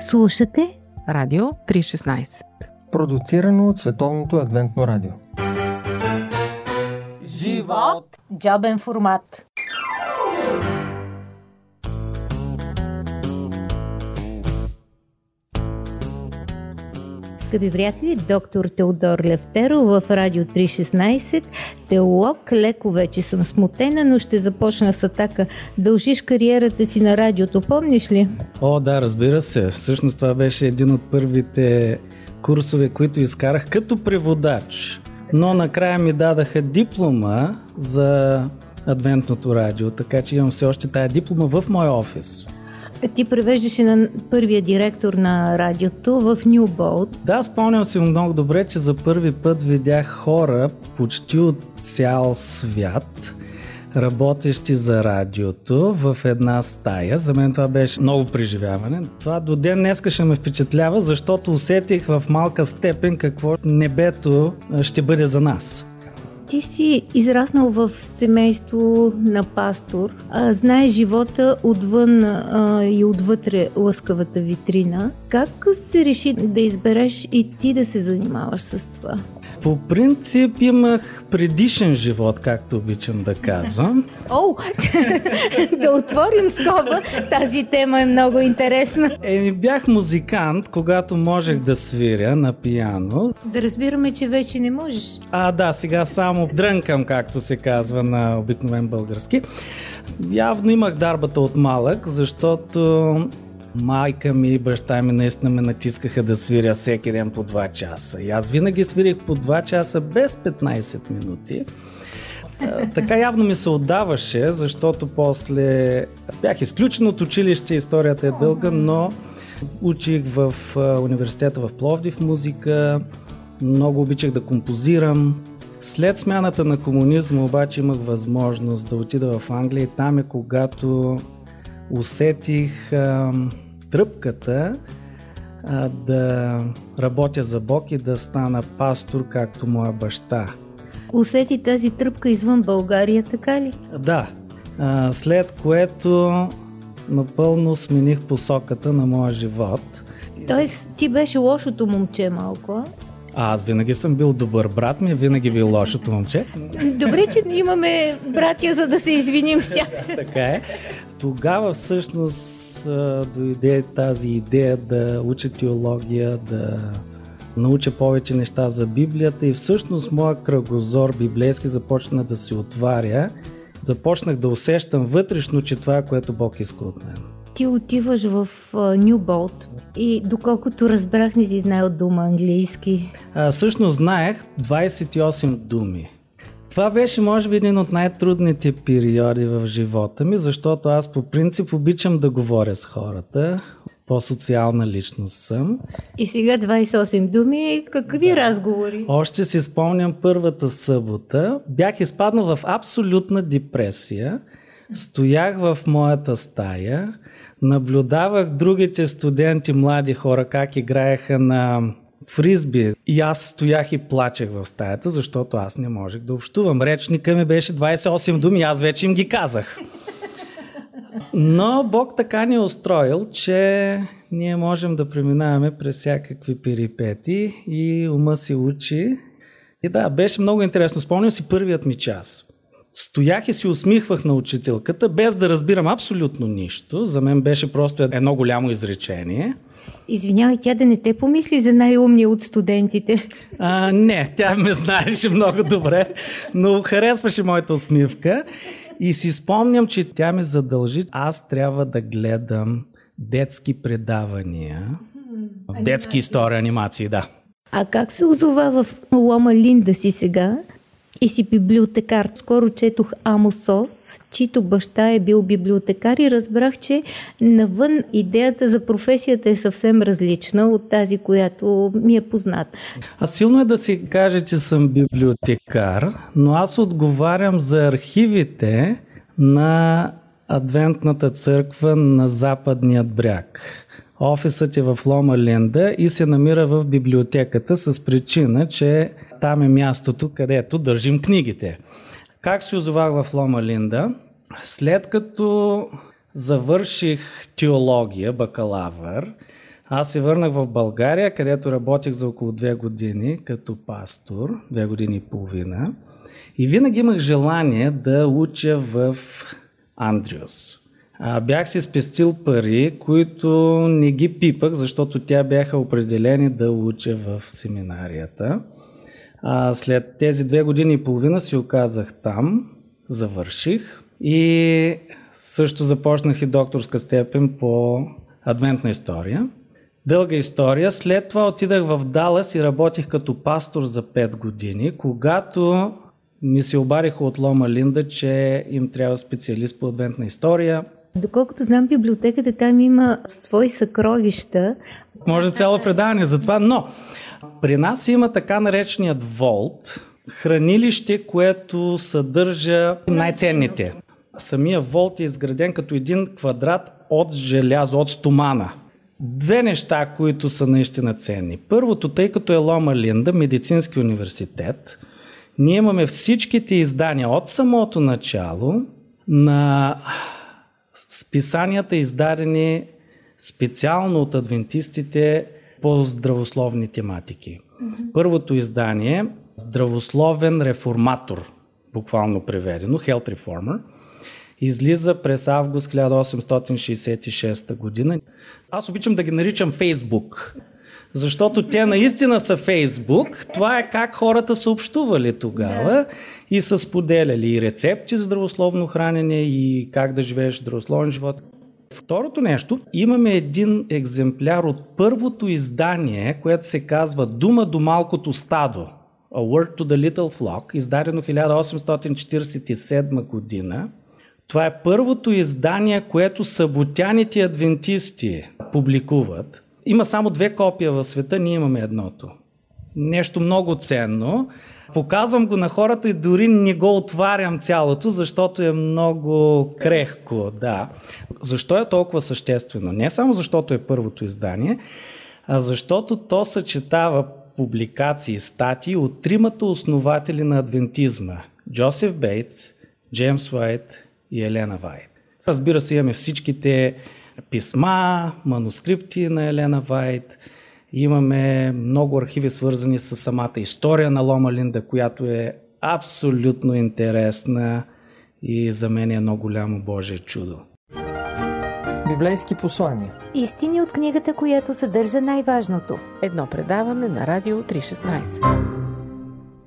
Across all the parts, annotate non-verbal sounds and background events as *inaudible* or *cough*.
Слушате Радио 316 Продуцирано от Световното адвентно радио. Живот! Джобен формат Скъпи приятели, доктор Теодор Левтеро в Радио 316, теолог. Леко вече съм смутена, но ще започна с атака. Дължиш кариерата си на радиото, помниш ли? О, да, разбира се. Всъщност това беше един от първите курсове, които изкарах като преводач. Но накрая ми дадаха диплома за адвентното радио, така че имам все още тая диплома в моя офис. Ти превеждаше на първия директор на радиото в Нюболт. Да, спомням си много добре, че за първи път видях хора почти от цял свят, работещи за радиото в една стая. За мен това беше много преживяване. Това до ден днеска ще ме впечатлява, защото усетих в малка степен какво небето ще бъде за нас. Ти си израснал в семейство на пастор, а, знаеш живота отвън а, и отвътре лъскавата витрина. Как се реши да избереш и ти да се занимаваш с това? По принцип имах предишен живот, както обичам да казвам. О, *laughs* да отворим скоба, тази тема е много интересна. Еми бях музикант, когато можех да свиря на пияно. Да разбираме, че вече не можеш. А, да, сега само дрънкам, както се казва на обикновен български. Явно имах дарбата от малък, защото майка ми и баща ми наистина ме натискаха да свиря всеки ден по 2 часа. И аз винаги свирих по 2 часа без 15 минути. така явно ми се отдаваше, защото после бях изключен от училище, историята е дълга, но учих в университета в Пловдив музика, много обичах да композирам. След смяната на комунизма обаче имах възможност да отида в Англия и там е когато усетих а, тръпката а, да работя за Бог и да стана пастор, както моя баща. Усети тази тръпка извън България, така ли? Да. А, след което напълно смених посоката на моя живот. Тоест, ти беше лошото момче малко, а? Аз винаги съм бил добър брат ми, винаги бил лошото момче. Добре, че имаме братя, за да се извиним всяка. *laughs* така е. Тогава всъщност дойде тази идея да уча теология, да науча повече неща за Библията и всъщност моя кръгозор библейски започна да се отваря. Започнах да усещам вътрешно, че това е което Бог иска от мен. Ти отиваш в Нюболт и доколкото разбрах, не си знаел дума английски. А, всъщност знаех 28 думи. Това беше, може би, един от най-трудните периоди в живота ми, защото аз по принцип обичам да говоря с хората. По-социална личност съм. И сега 28 думи, какви разговори? Още си спомням първата събота. Бях изпаднал в абсолютна депресия. Стоях в моята стая, наблюдавах другите студенти, млади хора, как играеха на фризби. И аз стоях и плачех в стаята, защото аз не можех да общувам. Речника ми беше 28 думи, аз вече им ги казах. Но Бог така ни е устроил, че ние можем да преминаваме през всякакви перипети и ума си учи. И да, беше много интересно. Спомням си първият ми час. Стоях и си усмихвах на учителката, без да разбирам абсолютно нищо. За мен беше просто едно голямо изречение. Извинявай, тя да не те помисли за най-умния от студентите. А, не, тя ме знаеше много добре, но харесваше моята усмивка. И си спомням, че тя ме задължи. Аз трябва да гледам детски предавания. Детски истории, анимации, да. А как се озова в Лома Линда си сега? И си библиотекар. Скоро четох Амосос, чийто баща е бил библиотекар и разбрах, че навън идеята за професията е съвсем различна от тази, която ми е позната. А силно е да си каже, че съм библиотекар, но аз отговарям за архивите на Адвентната църква на Западният бряг. Офисът е в Лома Ленда и се намира в библиотеката с причина, че там е мястото, където държим книгите. Как се озовах в Лома Линда? След като завърших теология, бакалавър, Аз се върнах в България, където работих за около две години като пастор, две години и половина. И винаги имах желание да уча в Андрюс. А, бях си спестил пари, които не ги пипах, защото тя бяха определени да уча в семинарията. А, след тези две години и половина си оказах там, завърших и също започнах и докторска степен по адвентна история. Дълга история. След това отидах в Далас и работих като пастор за 5 години, когато ми се обариха от Лома Линда, че им трябва специалист по адвентна история. Доколкото знам, библиотеката там има свои съкровища. Може цяло предаване за това, но при нас има така нареченият волт, хранилище, което съдържа най-ценните. Самия волт е изграден като един квадрат от желязо, от стомана. Две неща, които са наистина ценни. Първото, тъй като е Лома Линда, медицински университет, ние имаме всичките издания от самото начало на списанията, издадени специално от адвентистите по здравословни тематики. Mm-hmm. Първото издание Здравословен реформатор, буквално преведено, Health Reformer, излиза през август 1866 година. Аз обичам да ги наричам Фейсбук, защото те наистина са Фейсбук. Това е как хората са общували тогава да. и са споделяли и рецепти за здравословно хранене и как да живееш здравословен живот. Второто нещо, имаме един екземпляр от първото издание, което се казва Дума до малкото стадо. A Word to the Little Flock, издадено 1847 година. Това е първото издание, което съботяните адвентисти публикуват. Има само две копия в света, ние имаме едното. Нещо много ценно. Показвам го на хората и дори не го отварям цялото, защото е много крехко. Да. Защо е толкова съществено? Не само защото е първото издание, а защото то съчетава публикации, статии от тримата основатели на адвентизма – Джосеф Бейтс, Джеймс Уайт и Елена Вайт. Разбира се, имаме всичките писма, манускрипти на Елена Вайт, имаме много архиви свързани с самата история на Лома Линда, която е абсолютно интересна и за мен е едно голямо Божие чудо. Библейски послания. Истини от книгата, която съдържа най-важното. Едно предаване на Радио 316.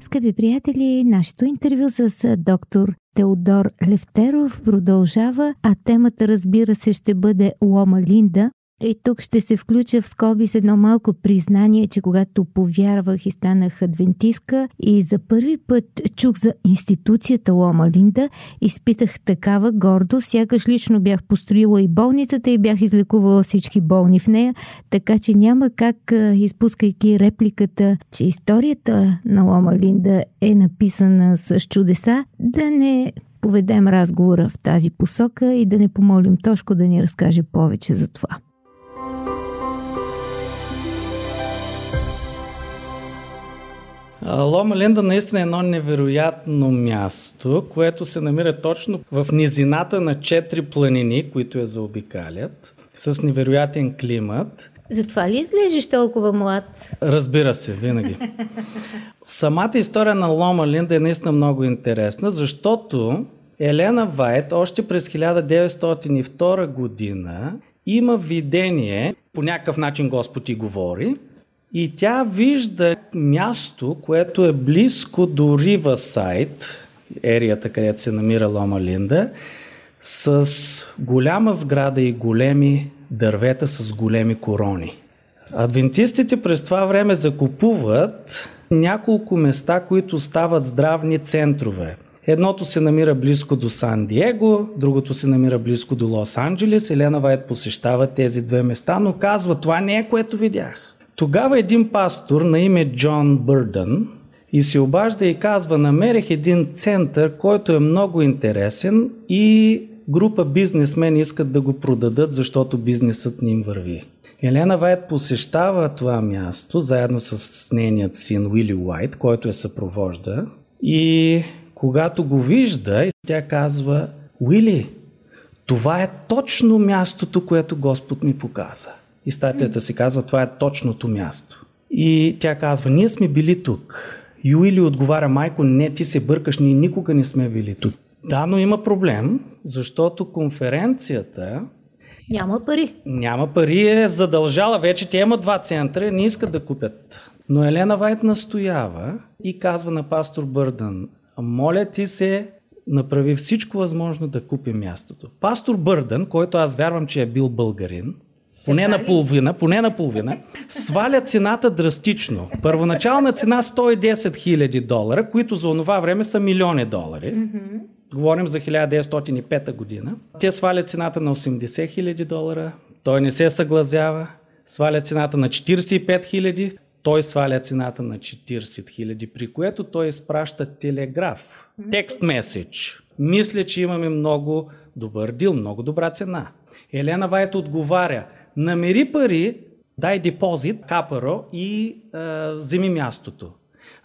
Скъпи приятели, нашето интервю с доктор Теодор Левтеров продължава, а темата разбира се ще бъде Лома Линда, и тук ще се включа в скоби с едно малко признание, че когато повярвах и станах адвентистка и за първи път чух за институцията Лома Линда, изпитах такава гордост, сякаш лично бях построила и болницата и бях излекувала всички болни в нея, така че няма как, изпускайки репликата, че историята на Лома Линда е написана с чудеса, да не поведем разговора в тази посока и да не помолим Тошко да ни разкаже повече за това. Лома Ленда наистина е едно невероятно място, което се намира точно в низината на четири планини, които я заобикалят, с невероятен климат. Затова ли изглеждаш толкова млад? Разбира се, винаги. Самата история на Лома Линда е наистина много интересна, защото Елена Вайт още през 1902 година има видение, по някакъв начин Господ и говори, и тя вижда място, което е близко до Ривасайд, ерията, където се намира Лома Линда, с голяма сграда и големи дървета с големи корони. Адвентистите през това време закупуват няколко места, които стават здравни центрове. Едното се намира близко до Сан Диего, другото се намира близко до Лос Анджелес. Елена Вайт посещава тези две места, но казва, това не е което видях. Тогава един пастор на име Джон Бърдън и се обажда и казва, намерих един център, който е много интересен и група бизнесмени искат да го продадат, защото бизнесът ни им върви. Елена Вайт посещава това място заедно с нейният син Уили Уайт, който я съпровожда и когато го вижда, тя казва, Уили, това е точно мястото, което Господ ми показа. И статията си казва, това е точното място. И тя казва, ние сме били тук. Юили отговаря, майко, не, ти се бъркаш, ние никога не сме били тук. Да, но има проблем, защото конференцията няма пари. Няма пари е задължала. Вече те имат два центъра, не искат да купят. Но Елена Вайт настоява и казва на пастор Бърдън, моля ти се, направи всичко възможно да купи мястото. Пастор Бърдън, който аз вярвам, че е бил българин, поне на половина, поне на половина, сваля цената драстично. Първоначална цена 110 хиляди долара, които за онова време са милиони долари. Mm-hmm. Говорим за 1905 година. Те свалят цената на 80 хиляди долара, той не се съгласява, сваля цената на 45 хиляди, той сваля цената на 40 хиляди, при което той изпраща телеграф, текст меседж. Мисля, че имаме много добър дил, много добра цена. Елена Вайт отговаря, намери пари, дай депозит, капаро и а, вземи мястото.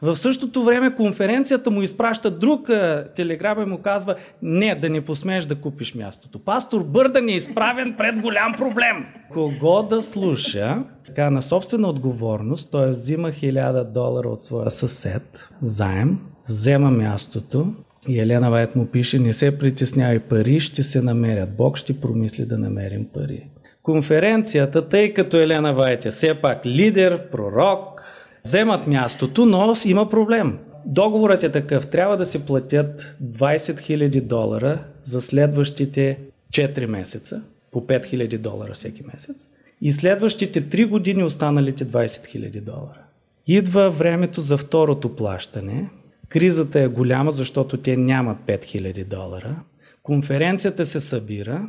В същото време конференцията му изпраща друг телеграм и му казва не, да не посмееш да купиш мястото. Пастор Бърдън е изправен пред голям проблем. Кого да слуша? Така, на собствена отговорност той взима 1000 долара от своя съсед, заем, взема мястото и Елена Вайт му пише, не се притеснявай, пари ще се намерят. Бог ще промисли да намерим пари. Конференцията, тъй като Елена Вайт е все пак лидер, пророк, вземат мястото, но има проблем. Договорът е такъв. Трябва да се платят 20 000 долара за следващите 4 месеца, по 5 000 долара всеки месец. И следващите 3 години останалите 20 000 долара. Идва времето за второто плащане. Кризата е голяма, защото те нямат 5000 долара. Конференцията се събира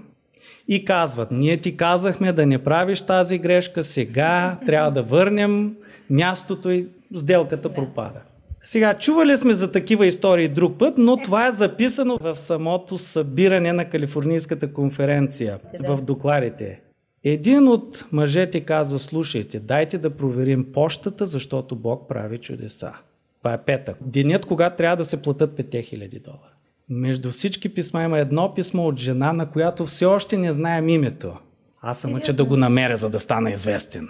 и казват, ние ти казахме да не правиш тази грешка, сега трябва да върнем мястото и сделката пропада. Сега, чували сме за такива истории друг път, но това е записано в самото събиране на Калифорнийската конференция, в докладите. Един от мъжете казва, слушайте, дайте да проверим почтата, защото Бог прави чудеса. Това е петък. Денят, когато трябва да се платят 5000 долара. Между всички писма има едно писмо от жена, на която все още не знаем името. Аз съм мъча да го намеря, за да стана известен.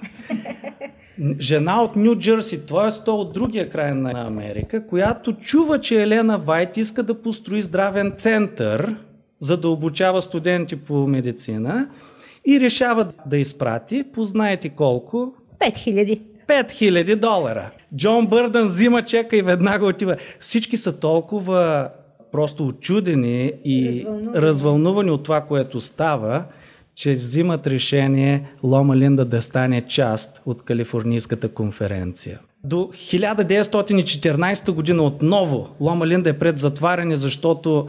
Жена от Нью Джерси, т.е. от другия край на Америка, която чува, че Елена Вайт иска да построи здравен център, за да обучава студенти по медицина и решава да изпрати, познаете колко? 5000. 5000 долара. Джон Бърдън взима чека и веднага отива. Всички са толкова просто очудени и развълнувани, развълнувани от това, което става, че взимат решение Лома Линда да стане част от Калифорнийската конференция. До 1914 година отново Лома Линда е пред затваряне, защото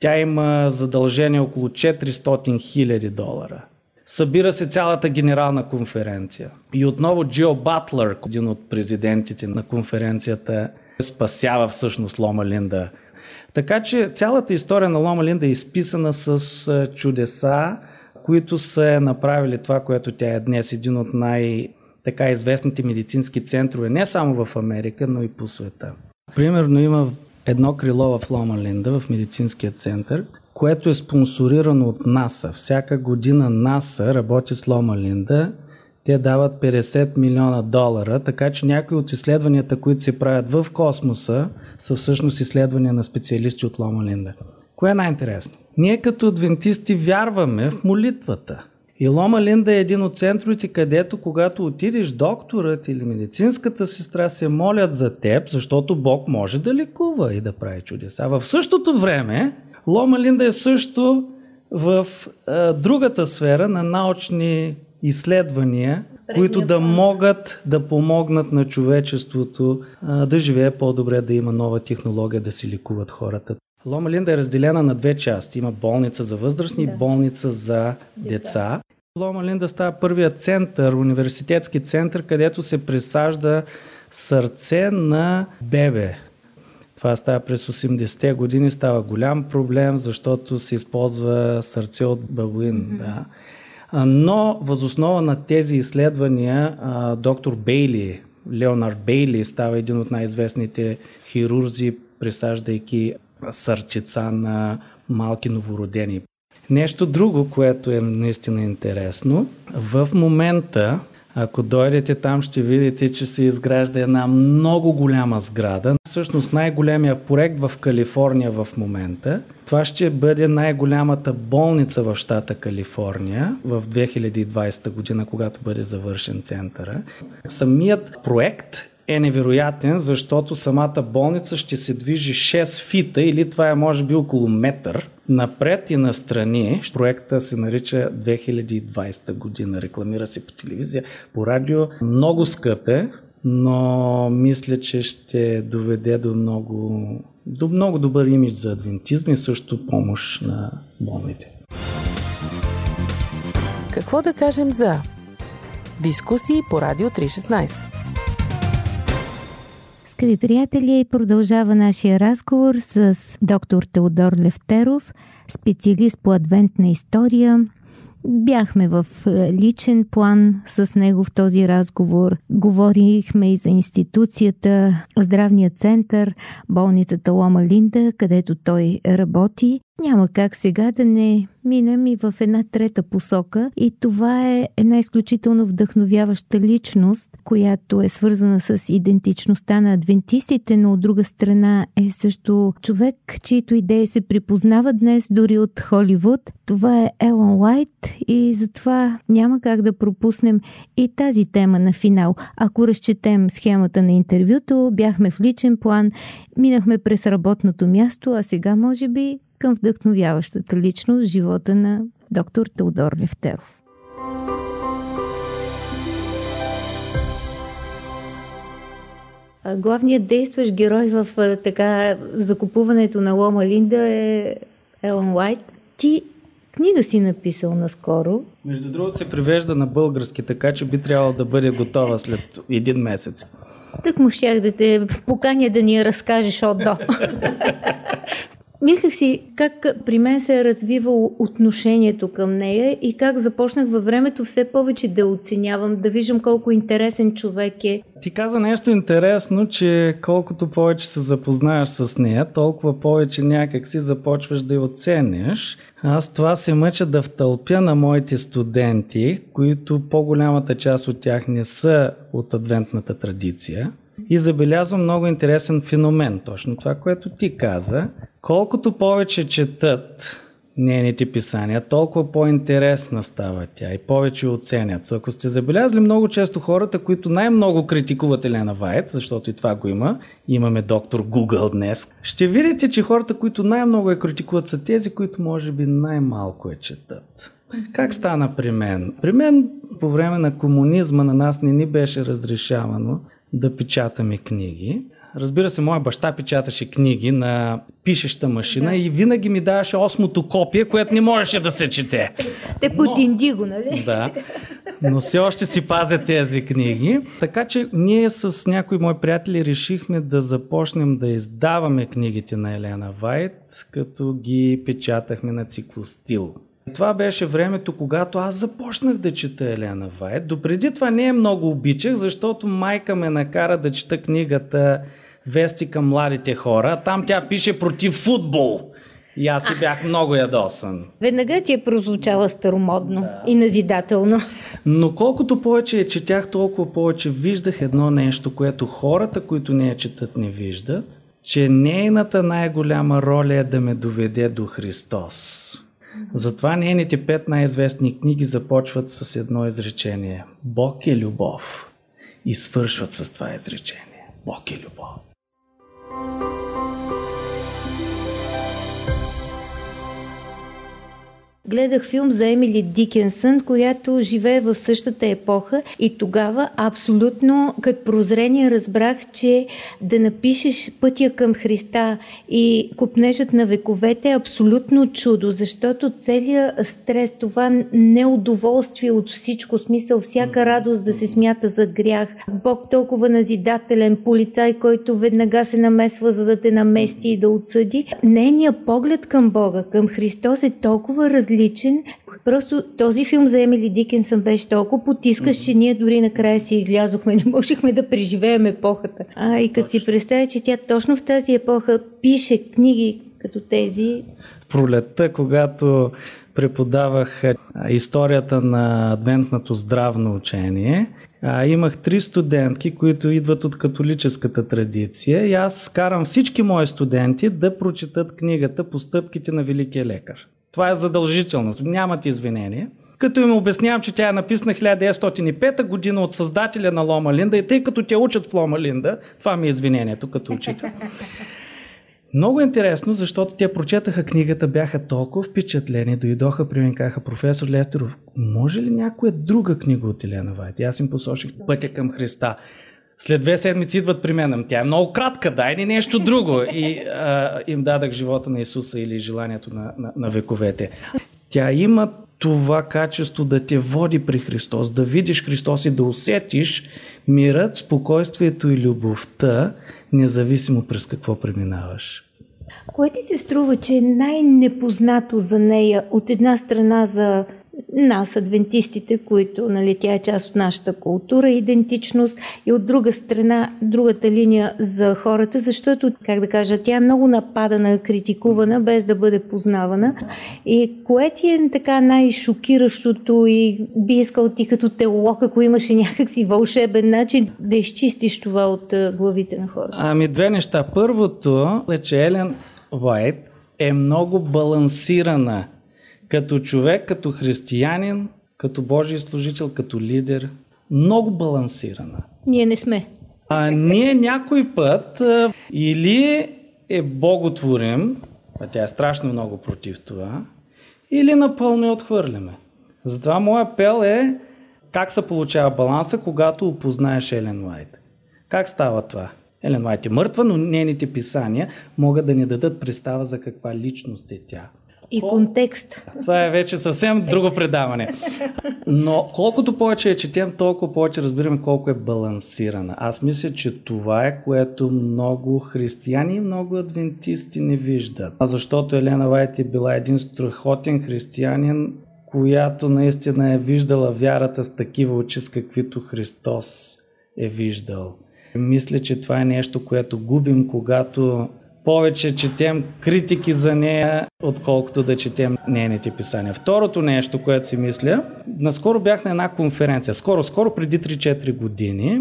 тя има задължение около 400 хиляди долара. Събира се цялата генерална конференция. И отново Джо Батлер, един от президентите на конференцията, спасява всъщност Лома Линда. Така че цялата история на Лома Линда е изписана с чудеса, които са направили това, което тя е днес, един от най- така известните медицински центрове, не само в Америка, но и по света. Примерно има едно крило в Лома Линда, в медицинския център, което е спонсорирано от НАСА. Всяка година НАСА работи с Лома Линда. Те дават 50 милиона долара, така че някои от изследванията, които се правят в космоса, са всъщност изследвания на специалисти от Лома Линда. Кое е най-интересно? Ние като адвентисти вярваме в молитвата. И Лома Линда е един от центровете, където когато отидеш, докторът или медицинската сестра се молят за теб, защото Бог може да лекува и да прави чудеса. В същото време, Лома Линда е също в а, другата сфера на научни изследвания, които да могат да помогнат на човечеството а, да живее по-добре, да има нова технология, да си лекуват хората. Лома Линда е разделена на две части. Има болница за възрастни да. и болница за деца. Лома Линда става първият център, университетски център, където се присажда сърце на бебе. Това става през 80-те години, става голям проблем, защото се използва сърце от бабуин. Mm-hmm. Да. Но възоснова на тези изследвания доктор Бейли, Леонард Бейли, става един от най-известните хирурзи, присаждайки сърчица на малки новородени. Нещо друго, което е наистина интересно, в момента ако дойдете там, ще видите, че се изгражда една много голяма сграда. Всъщност най-големия проект в Калифорния в момента. Това ще бъде най-голямата болница в щата Калифорния в 2020 година, когато бъде завършен центъра. Самият проект е невероятен, защото самата болница ще се движи 6 фита или това е може би около метър напред и настрани. Проекта се нарича 2020 година. Рекламира се по телевизия, по радио. Много скъп е, но мисля, че ще доведе до много, до много добър имидж за адвентизм и също помощ на болните. Какво да кажем за дискусии по Радио 316? Скъпи приятели, продължава нашия разговор с доктор Теодор Левтеров, специалист по адвентна история. Бяхме в е, личен план с него в този разговор. Говорихме и за институцията, здравния център, болницата Лома Линда, където той работи. Няма как сега да не минем и в една трета посока и това е една изключително вдъхновяваща личност, която е свързана с идентичността на адвентистите, но от друга страна е също човек, чието идеи се припознава днес дори от Холивуд. Това е Елон Уайт и затова няма как да пропуснем и тази тема на финал. Ако разчетем схемата на интервюто, бяхме в личен план, минахме през работното място, а сега може би към вдъхновяващата личност живота на доктор Теодор Левтеров. Главният действащ герой в така закупуването на Лома Линда е Елон Уайт. Ти книга си написал наскоро. Между другото се превежда на български, така че би трябвало да бъде готова след един месец. Так му щях да те поканя да ни я разкажеш от до. *laughs* Мислех си как при мен се е развивало отношението към нея и как започнах във времето все повече да оценявам, да виждам колко интересен човек е. Ти каза нещо интересно, че колкото повече се запознаеш с нея, толкова повече някак си започваш да я оценяш. Аз това се мъча да втълпя на моите студенти, които по-голямата част от тях не са от адвентната традиция. И забелязвам много интересен феномен, точно това, което ти каза. Колкото повече четат нейните писания, толкова по-интересна става тя и повече оценят. Ако сте забелязали много често хората, които най-много критикуват Елена Вайт, защото и това го има, имаме доктор Google днес, ще видите, че хората, които най-много я критикуват, са тези, които може би най-малко я четат. Как стана при мен? При мен по време на комунизма на нас не ни беше разрешавано да печатаме книги. Разбира се, моя баща печаташе книги на пишеща машина да. и винаги ми даваше осмото копие, което не можеше да се чете. Те по го, нали? Да, но все още си пазя тези книги. Така че ние с някои мои приятели решихме да започнем да издаваме книгите на Елена Вайт, като ги печатахме на циклостил. Това беше времето, когато аз започнах да чета Елена Вайт. Допреди това не е много обичах, защото майка ме накара да чета книгата Вести към младите хора. Там тя пише против футбол. И аз си бях много ядосан. Веднага ти е прозвучала старомодно да. и назидателно. Но колкото повече я четях, толкова повече виждах едно нещо, което хората, които не я четат, не виждат, че нейната най-голяма роля е да ме доведе до Христос. Затова нейните пет най-известни книги започват с едно изречение. Бог е любов. И свършват с това изречение. Бог е любов. Гледах филм за Емили Дикенсън, която живее в същата епоха и тогава абсолютно като прозрение разбрах, че да напишеш пътя към Христа и купнежът на вековете е абсолютно чудо, защото целият стрес, това неудоволствие от всичко, смисъл, всяка радост да се смята за грях, Бог толкова назидателен, полицай, който веднага се намесва, за да те намести и да отсъди, нейният поглед към Бога, към Христос е толкова различен, различен. Просто този филм за Емили Дикенсън беше толкова потискаш, mm-hmm. че ние дори накрая си излязохме, *laughs* не можехме да преживеем епохата. А и като си представя, че тя точно в тази епоха пише книги като тези. Пролетта, когато преподавах историята на адвентното здравно учение. Имах три студентки, които идват от католическата традиция и аз карам всички мои студенти да прочитат книгата Постъпките на Великия лекар. Това е задължително, нямат извинение. Като им обяснявам, че тя е написана 1905 година от създателя на Лома Линда и тъй като те учат в Лома Линда, това ми е извинението като учител. *laughs* Много интересно, защото те прочетаха книгата, бяха толкова впечатлени, дойдоха при мен и казаха, професор Левтеров, може ли някоя друга книга от Елена Вайт? И аз им посочих пътя към Христа. След две седмици идват при мен. Тя е много кратка, дай ни нещо друго. И а, им дадах живота на Исуса или желанието на, на, на вековете. Тя има това качество да те води при Христос, да видиш Христос и да усетиш мирът, спокойствието и любовта, независимо през какво преминаваш. Кое ти се струва, че е най-непознато за нея от една страна за нас, адвентистите, които нали, тя е част от нашата култура, идентичност и от друга страна, другата линия за хората, защото, как да кажа, тя е много нападана, критикувана, без да бъде познавана. И кое ти е така най-шокиращото и би искал ти като теолог, ако имаше някакси вълшебен начин да изчистиш това от главите на хората? Ами две неща. Първото е, че Елен Уайт е много балансирана като човек, като християнин, като Божий служител, като лидер, много балансирана. Ние не сме. А ние някой път а, или е боготворим, а тя е страшно много против това, или напълно я отхвърляме. Затова моя апел е как се получава баланса, когато опознаеш Елен Уайт. Как става това? Елен Уайт е мъртва, но нейните писания могат да ни дадат представа за каква личност е тя. И контекст. Това е вече съвсем друго предаване. Но колкото повече я четем, толкова повече разбираме колко е балансирана. Аз мисля, че това е което много християни и много адвентисти не виждат. Защото Елена Вайт е била един страхотен християнин, която наистина е виждала вярата с такива очи, с каквито Христос е виждал. Мисля, че това е нещо, което губим, когато повече четем критики за нея, отколкото да четем нейните писания. Второто нещо, което си мисля, наскоро бях на една конференция, скоро, скоро преди 3-4 години,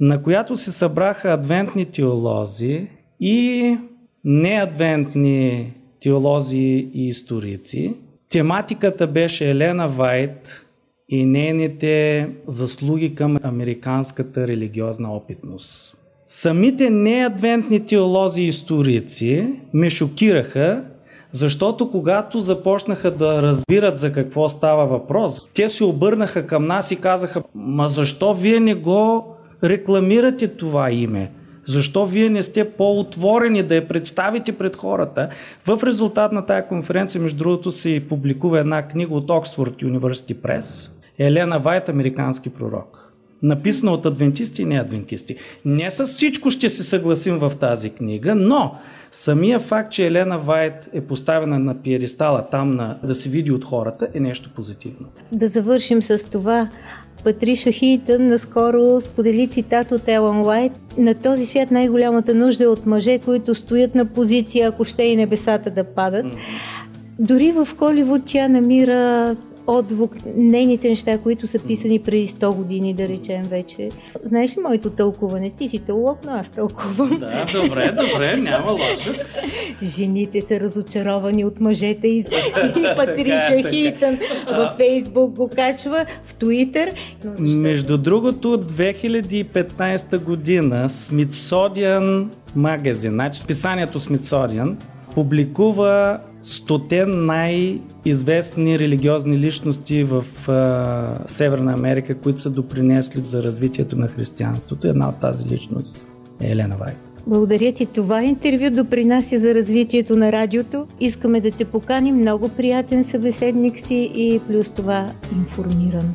на която се събраха адвентни теолози и неадвентни теолози и историци. Тематиката беше Елена Вайт и нейните заслуги към американската религиозна опитност. Самите неадвентни теолози и историци ме шокираха, защото когато започнаха да разбират за какво става въпрос, те се обърнаха към нас и казаха, ма защо вие не го рекламирате това име? Защо вие не сте по-отворени да я представите пред хората? В резултат на тая конференция, между другото, се публикува една книга от Оксфорд University Press, Елена Вайт, американски пророк написана от адвентисти и неадвентисти. Не с всичко ще се съгласим в тази книга, но самия факт, че Елена Вайт е поставена на пиедестала там на, да се види от хората е нещо позитивно. Да завършим с това. Патриша Хейтън наскоро сподели цитат от Елън Уайт. На този свят най-голямата нужда е от мъже, които стоят на позиция, ако ще и небесата да падат. Дори в Холивуд тя намира отзвук, нейните неща, които са писани преди 100 години, да речем вече. Знаеш ли моето тълкуване? Ти си теолог, но аз тълкувам. Да, добре, добре, няма лошо. Жените са разочаровани от мъжете и, *laughs* и Патриша Хитън във Фейсбук го качва, в Твитър. Между другото, 2015 година Смитсодиан магазин, значи списанието Смитсодиан, публикува стотен най-известни религиозни личности в а, Северна Америка, които са допринесли за развитието на християнството. Една от тази личност е Елена Вайт. Благодаря ти. Това интервю допринася за развитието на радиото. Искаме да те поканим. Много приятен събеседник си и плюс това информиран.